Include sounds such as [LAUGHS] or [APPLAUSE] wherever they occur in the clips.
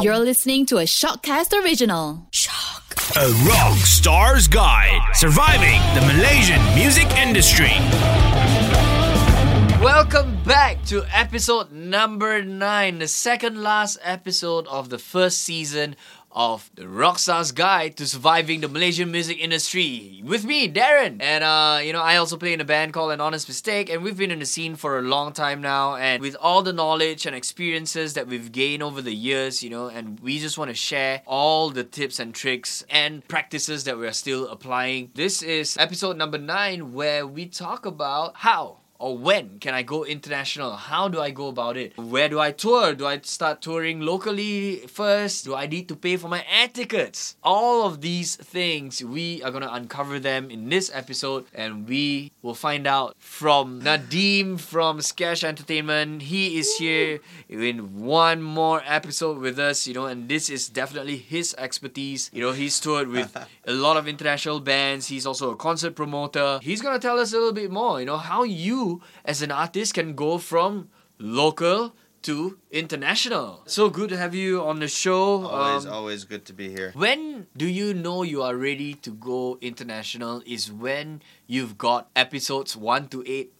You're listening to a Shockcast original. Shock. A rock star's guide surviving the Malaysian music industry. Welcome back to episode number nine, the second last episode of the first season of the Rockstar's Guide to Surviving the Malaysian Music Industry. With me, Darren. And, uh, you know, I also play in a band called An Honest Mistake, and we've been in the scene for a long time now. And with all the knowledge and experiences that we've gained over the years, you know, and we just want to share all the tips and tricks and practices that we're still applying. This is episode number nine, where we talk about how or when can I go international? How do I go about it? Where do I tour? Do I start touring locally first? Do I need to pay for my air tickets? All of these things, we are going to uncover them in this episode and we will find out from Nadim from Scash Entertainment. He is here in one more episode with us, you know, and this is definitely his expertise. You know, he's toured with [LAUGHS] a lot of international bands. He's also a concert promoter. He's going to tell us a little bit more, you know, how you as an artist can go from local to international. So good to have you on the show. Always, Um, always good to be here. when do you know you are ready to go international? Is when you've got episodes 1 to 8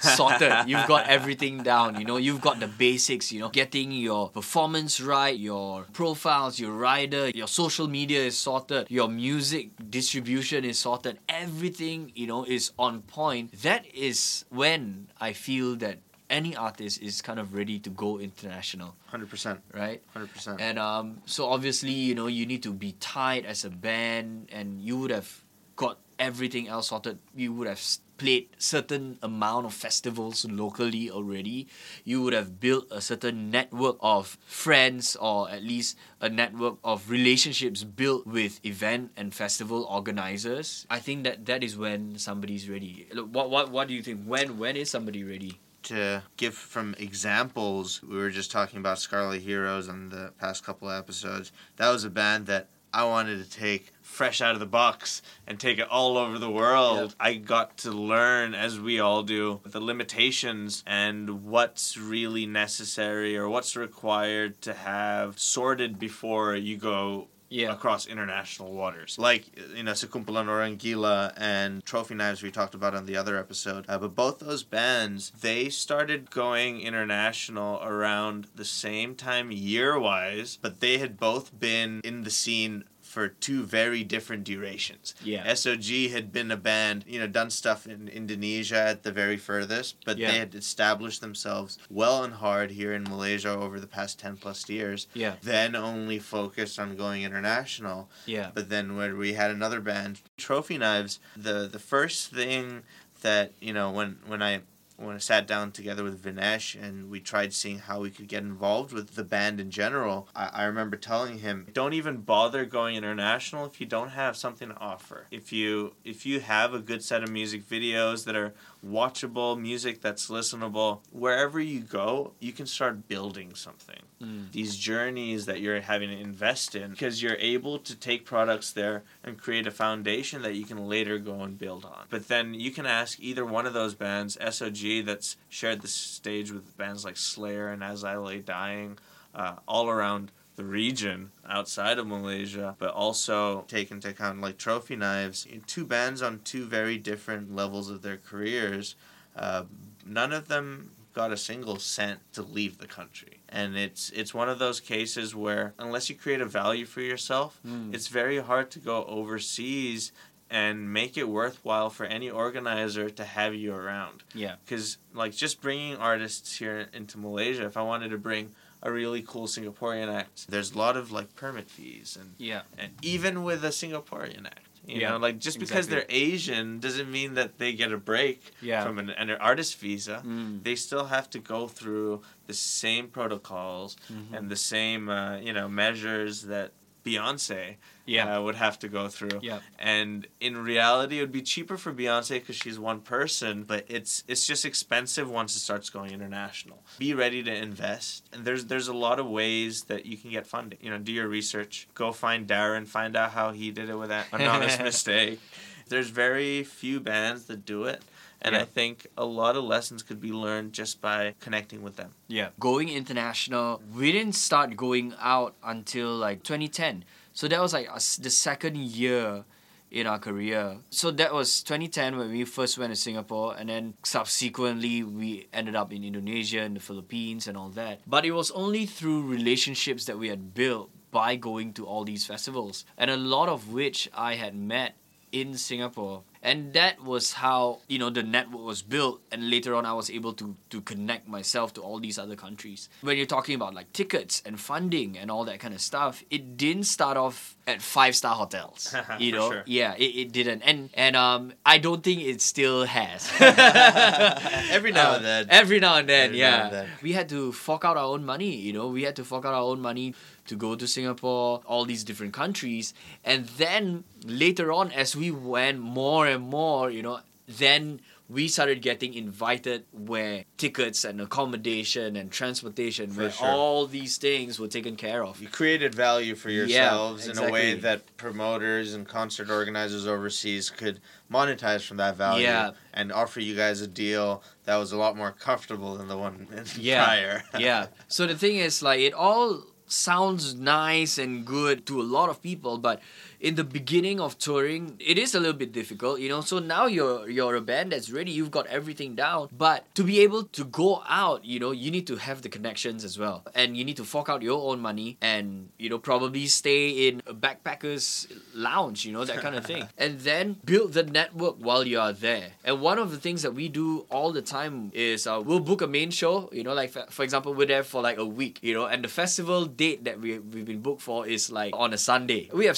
sorted. you've got everything down, you know, you've got the basics, you know, getting your performance right, your profiles, your rider, your social media is sorted, your music distribution is sorted, everything, you know, is on point. That is when I feel that any artist is kind of ready to go international, 100%. right? 100%. And um, so obviously, you know, you need to be tight as a band, and you would have got everything else sorted. You would have played certain amount of festivals locally already. You would have built a certain network of friends, or at least a network of relationships built with event and festival organizers. I think that that is when somebody's ready. What what what do you think? When when is somebody ready? to give from examples, we were just talking about Scarlet Heroes on the past couple episodes. That was a band that I wanted to take fresh out of the box and take it all over the world. I got to learn, as we all do, the limitations and what's really necessary or what's required to have sorted before you go Yeah. across international waters. Like, you know, Sekumpulan Orang Gila and Trophy Knives we talked about on the other episode. Uh, but both those bands, they started going international around the same time year wise, but they had both been in the scene for two very different durations. Yeah. SOG had been a band, you know, done stuff in Indonesia at the very furthest, but Yeah. they had established themselves well and hard here in Malaysia over the past 10 plus years Yeah. then only focused on going international. Yeah. But then when we had another band, Trophy Knives, the the first thing that you know when when I when I sat down together with Vinesh and we tried seeing how we could get involved with the band in general, I, I remember telling him, don't even bother going international if you don't have something to offer. If you if you have a good set of music videos that are watchable, music that's listenable, wherever you go, you can start building something Mm. these journeys that you're having to invest in because you're able to take products there and create a foundation that you can later go and build on. But then you can ask either one of those bands, SOG, that's shared the stage with bands like Slayer and As I Lay Dying, uh, all around the region outside of Malaysia, but also take into account like Trophy Knives, two bands on two very different levels of their careers. Uh, none of them got a single cent to leave the country. And it's it's one of those cases where unless you create a value for yourself, Mm. it's very hard to go overseas and make it worthwhile for any organizer to have you around. Yeah. Because like just bringing artists here into Malaysia, if I wanted to bring a really cool Singaporean act, there's a lot of like permit fees and Yeah. and even with a Singaporean act. You Yeah, know, like just because exactly. they're Asian doesn't mean that they get a break Yeah. from an, an artist visa. Mm. They still have to go through the same protocols Mhm. and the same, uh, you know, measures that Beyonce Yeah. uh, would have to go through. Yeah. And in reality, it would be cheaper for Beyonce because she's one person, but it's it's just expensive once it starts going international. Be ready to invest, and there's there's a lot of ways that you can get funding. You know, do your research. Go find Darren. Find out how he did it with that an honest [LAUGHS] mistake. There's very few bands that do it. And Yeah. I think a lot of lessons could be learned just by connecting with them. Yeah. Going international, we didn't start going out until like 2010. So that was like us- the second year in our career. So that was 2010 when we first went to Singapore, and then subsequently we ended up in Indonesia and the Philippines and all that. But it was only through relationships that we had built by going to all these festivals, and a lot of which I had met in Singapore. And that was how, you know, the network was built and later on I was able to to connect myself to all these other countries. When you're talking about like tickets and funding and all that kind of stuff, it didn't start off at five star hotels. [LAUGHS] you know? sure. Yeah, it, it didn't. And and um I don't think it still has. [LAUGHS] [LAUGHS] Every now Uh, and then. Every now and then, Every yeah. and then. We had to fork out our own money, you know, we had to fork out our own money to go to Singapore, all these different countries. And then later on, as we went more and more, you know, then we started getting invited where tickets and accommodation and transportation, For where sure. all these things were taken care of. You created value for Yeah, yourselves in a way that promoters and concert organizers overseas could monetize from that value Yeah. and offer you guys a deal that was a lot more comfortable than the one [LAUGHS] Yeah. prior. [LAUGHS] yeah. So the thing is, like, it all sounds nice and good to a lot of people, but in the beginning of touring, it is a little bit difficult, you know. So now you're you're a band that's ready, you've got everything down, but to be able to go out, you know, you need to have the connections as well, and you need to fork out your own money, and you know, probably stay in a backpackers lounge, you know, that kind of thing, [LAUGHS] and then build the network while you are there. And one of the things that we do all the time is uh, we'll book a main show, you know, like for, for example, we're there for like a week, you know, and the festival date that we we've been booked for is like on a Sunday. We have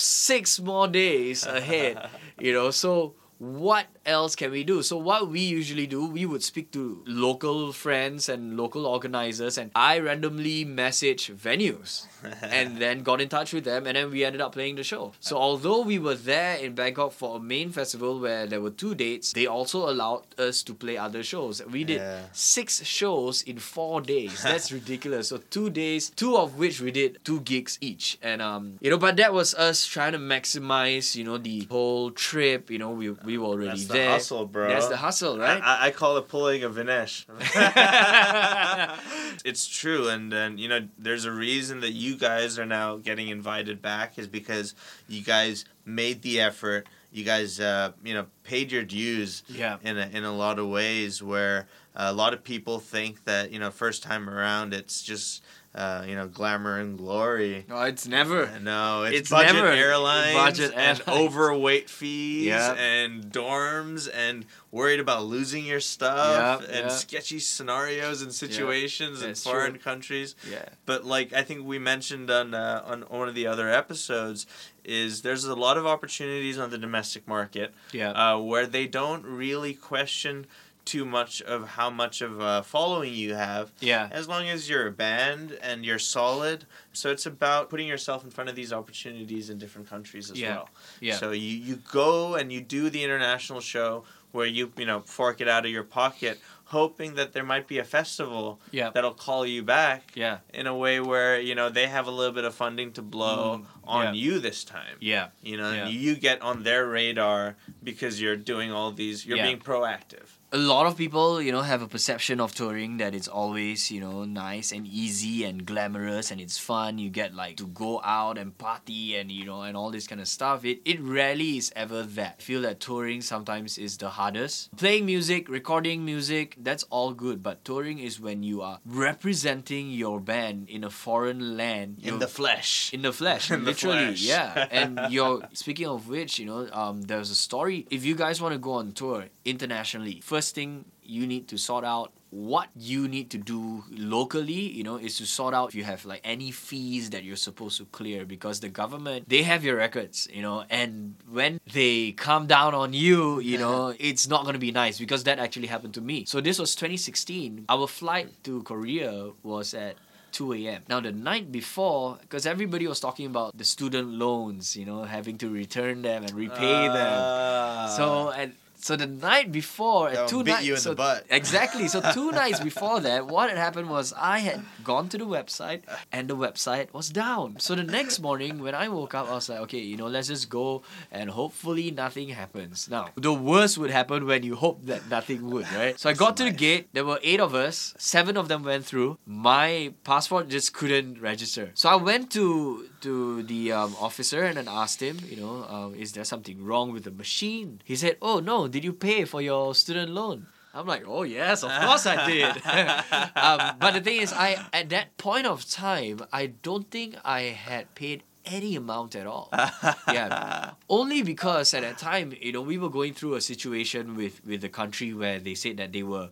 more days ahead, you know, so what else can we do? So what we usually do, we would speak to local friends and local organizers and I randomly message venues [LAUGHS] and then got in touch with them and then we ended up playing the show. So although we were there in Bangkok for a main festival where there were two dates, they also allowed us to play other shows. We did Yeah. six shows in four days. [LAUGHS] That's ridiculous. So two days, two of which we did two gigs each. And um, you know, but that was us trying to maximize, you know, the whole trip. You know, we we were already That's the there. hustle, bro. That's the hustle, right? I, I call it pulling a Vinesh. [LAUGHS] [LAUGHS] it's true, and then you know, there's a reason that you guys are now getting invited back is because you guys made the effort. You guys, uh, you know, paid your dues yeah. in a, in a lot of ways where a lot of people think that you know first time around it's just uh, you know glamour and glory. No, it's never. No, it's, It's budget never airlines budget and airlines. overweight fees Yep. and dorms and worried about losing your stuff Yep, and yep. sketchy scenarios and situations in foreign true. countries. Yeah. But like I think we mentioned on uh, on one of the other episodes, is there's a lot of opportunities on the domestic market Yeah. uh, where they don't really question too much of how much of a following you have yeah. as long as you're a band and you're solid so it's about putting yourself in front of these opportunities in different countries as Yeah. well Yeah. so you, you go and you do the international show where you you know fork it out of your pocket hoping that there might be a festival Yeah. that'll call you back Yeah. in a way where you know they have a little bit of funding to blow Mm, on yeah. you this time Yeah. you know Yeah. and you get on their radar because you're doing all these you're being proactive a lot of people, you know, have a perception of touring that it's always, you know, nice and easy and glamorous and it's fun. You get like to go out and party and you know and all this kind of stuff. It it rarely is ever that. I feel that touring sometimes is the hardest. Playing music, recording music, that's all good, but touring is when you are representing your band in a foreign land. In the flesh. in the flesh [LAUGHS] In the literally flesh. yeah [LAUGHS] and you're speaking of which you know um there's a story if you guys want to go on tour internationally first thing you need to sort out what you need to do locally you know is to sort out if you have like any fees that you're supposed to clear because the government they have your records you know and when they come down on you you know [LAUGHS] it's not going to be nice because that actually happened to me so this was 2016 our flight to korea was at 2 a.m. Now, the night before, because everybody was talking about the student loans, you know, having to return them and repay them. Ah. So, and So the night before, That two nights, you in the so- exactly. So two [LAUGHS] nights before that, what had happened was I had gone to the website, and the website was down. So the next morning, when I woke up, I was like, okay, you know, let's just go, and hopefully nothing happens. Now, the worst would happen when you hope that nothing would, right? So I [LAUGHS] got to the gate. There were eight of us. Seven of them went through. My passport just couldn't register. So I went to to the um, officer and then asked him, you know, um, is there something wrong with the machine? He said, oh no, did you pay for your student loan? I'm like, oh yes, of [LAUGHS] course I did. [LAUGHS] um, but the thing is, I at that point of time, I don't think I had paid any amount at all. [LAUGHS] yeah, only because at that time, you know, we were going through a situation with with the country where they said that they were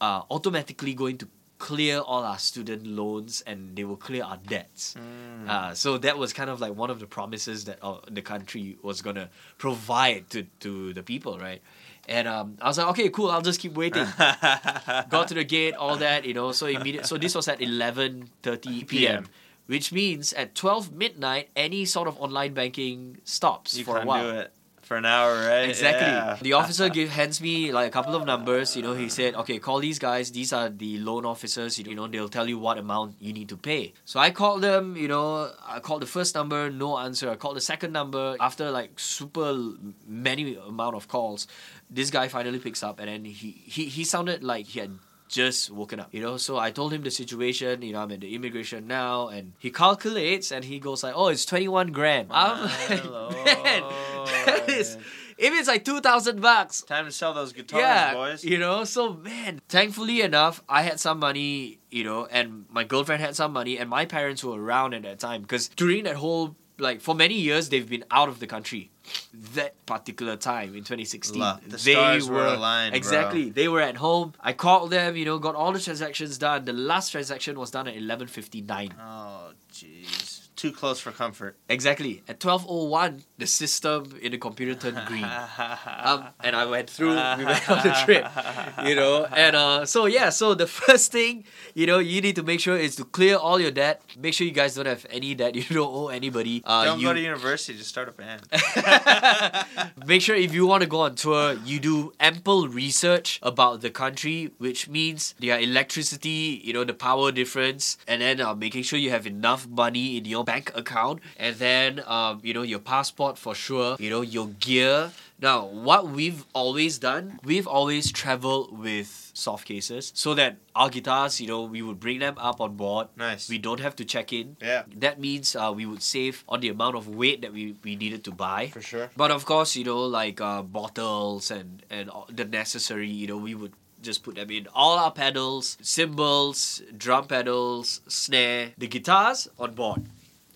uh, automatically going to clear all our student loans and they will clear our debts. Uh, so that was kind of like one of the promises that uh, the country was gonna provide to, to the people, right? And um, I was like, okay, cool. I'll just keep waiting. [LAUGHS] Got to the gate, all that, you know. So immediate. So this was at eleven thirty p.m., which means at twelve midnight, any sort of online banking stops You for a while. For an hour, right? Exactly. Yeah. The officer give, hands me like a couple of numbers. You know, he said, "Okay, call these guys. These are the loan officers. You know, they'll tell you what amount you need to pay." So I called them. You know, I called the first number, no answer. I called the second number. After like super many amount of calls, this guy finally picks up, and then he he he sounded like he had just woken up, you know. So I told him the situation. You know, I'm at the immigration now, and he calculates, and he goes like, "Oh, it's twenty one grand." I'm like, [LAUGHS] man, oh, that is if it's like two thousand bucks. Time to sell those guitars, Yeah, boys. you know. So man, thankfully enough, I had some money, you know, and my girlfriend had some money, and my parents were around at that time because during that whole like for many years they've been out of the country. That particular time in 2016, Luck. The they stars were aligned, bro. Exactly, they were at home. I called them, you know, got all the transactions done. The last transaction was done at 11:59. Oh, jeez. Too close for comfort. Exactly. At 12:01, the system in the computer turned green. um, and I went through. We went on the [LAUGHS] trip, you know. And uh, so yeah, so the [LAUGHS] first thing you know you need to make sure is to clear all your debt. Make sure you guys don't have any debt. [LAUGHS] You don't owe anybody. Uh, Don't you, go to university, just start a band. Make sure if you want to go on tour, you do ample research about the country, which means their electricity, you know, the power difference, and then uh, making sure you have enough money in your bank account, and then um, you know your passport for sure, you know your gear. Now, what we've always done, we've always traveled with soft cases so that our guitars, you know, we would bring them up on board. Nice. We don't have to check in. Yeah. That means uh, we would save on the amount of weight that we, we needed to buy. For sure. But of course, you know, like uh, bottles and and the necessary, you know, we would just put them in. All our pedals, cymbals, drum pedals, snare, the guitars on board.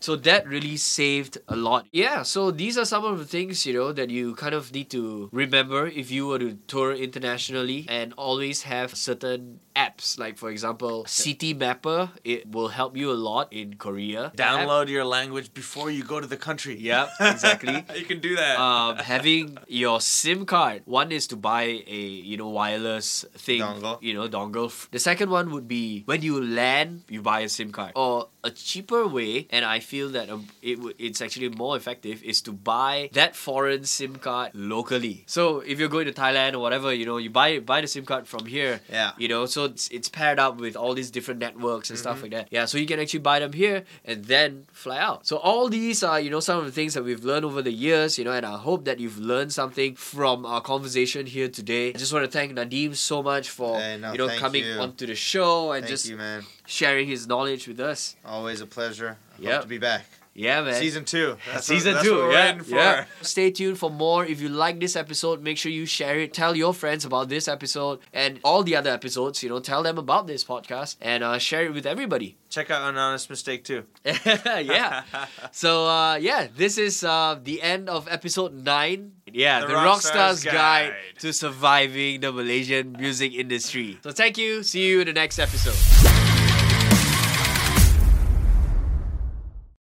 So that really saved a lot. Yeah, so these are some of the things, you know, that you kind of need to remember if you were to tour internationally and always have certain apps. Like for example, Citymapper, it will help you a lot in Korea. Download your language before you go to the country. Yep, [LAUGHS] exactly. [LAUGHS] you can do that. um, [LAUGHS] having your SIM card. One is to buy a you know wireless thing, Dongle. you know dongle. The second one would be when you land, you buy a SIM card. Or a cheaper way, and I feel that um, it w- it's actually more effective, is to buy that foreign SIM card locally. So if you're going to Thailand or whatever, you know, you buy buy the SIM card from here. Yeah. You know, so it's, it's paired up with all these different networks and stuff mm-hmm. like that. Yeah, so you can actually buy them here and then fly out. So all these are, you know, some of the things that we've learned over the years, you know, and I hope that you've learned something from our conversation here today. I just want to thank Nadim so much for, Hey, no, you know, coming you. onto the show and Thank just you, man. sharing his knowledge with us. Always a pleasure. I Yep. Hope to be back. Yeah, man. Season two. That's Season what, that's two, what we're yeah, for. yeah. [LAUGHS] Stay tuned for more. If you like this episode, make sure you share it. Tell your friends about this episode and all the other episodes. You know, tell them about this podcast and uh, share it with everybody. Check out An Honest Mistake too. [LAUGHS] yeah. [LAUGHS] So uh, yeah, this is uh, the end of episode nine. Yeah, the, The Rockstar's Rockstar's Guide. Guide. to Surviving the Malaysian Music Industry. So thank you. See you in the next episode.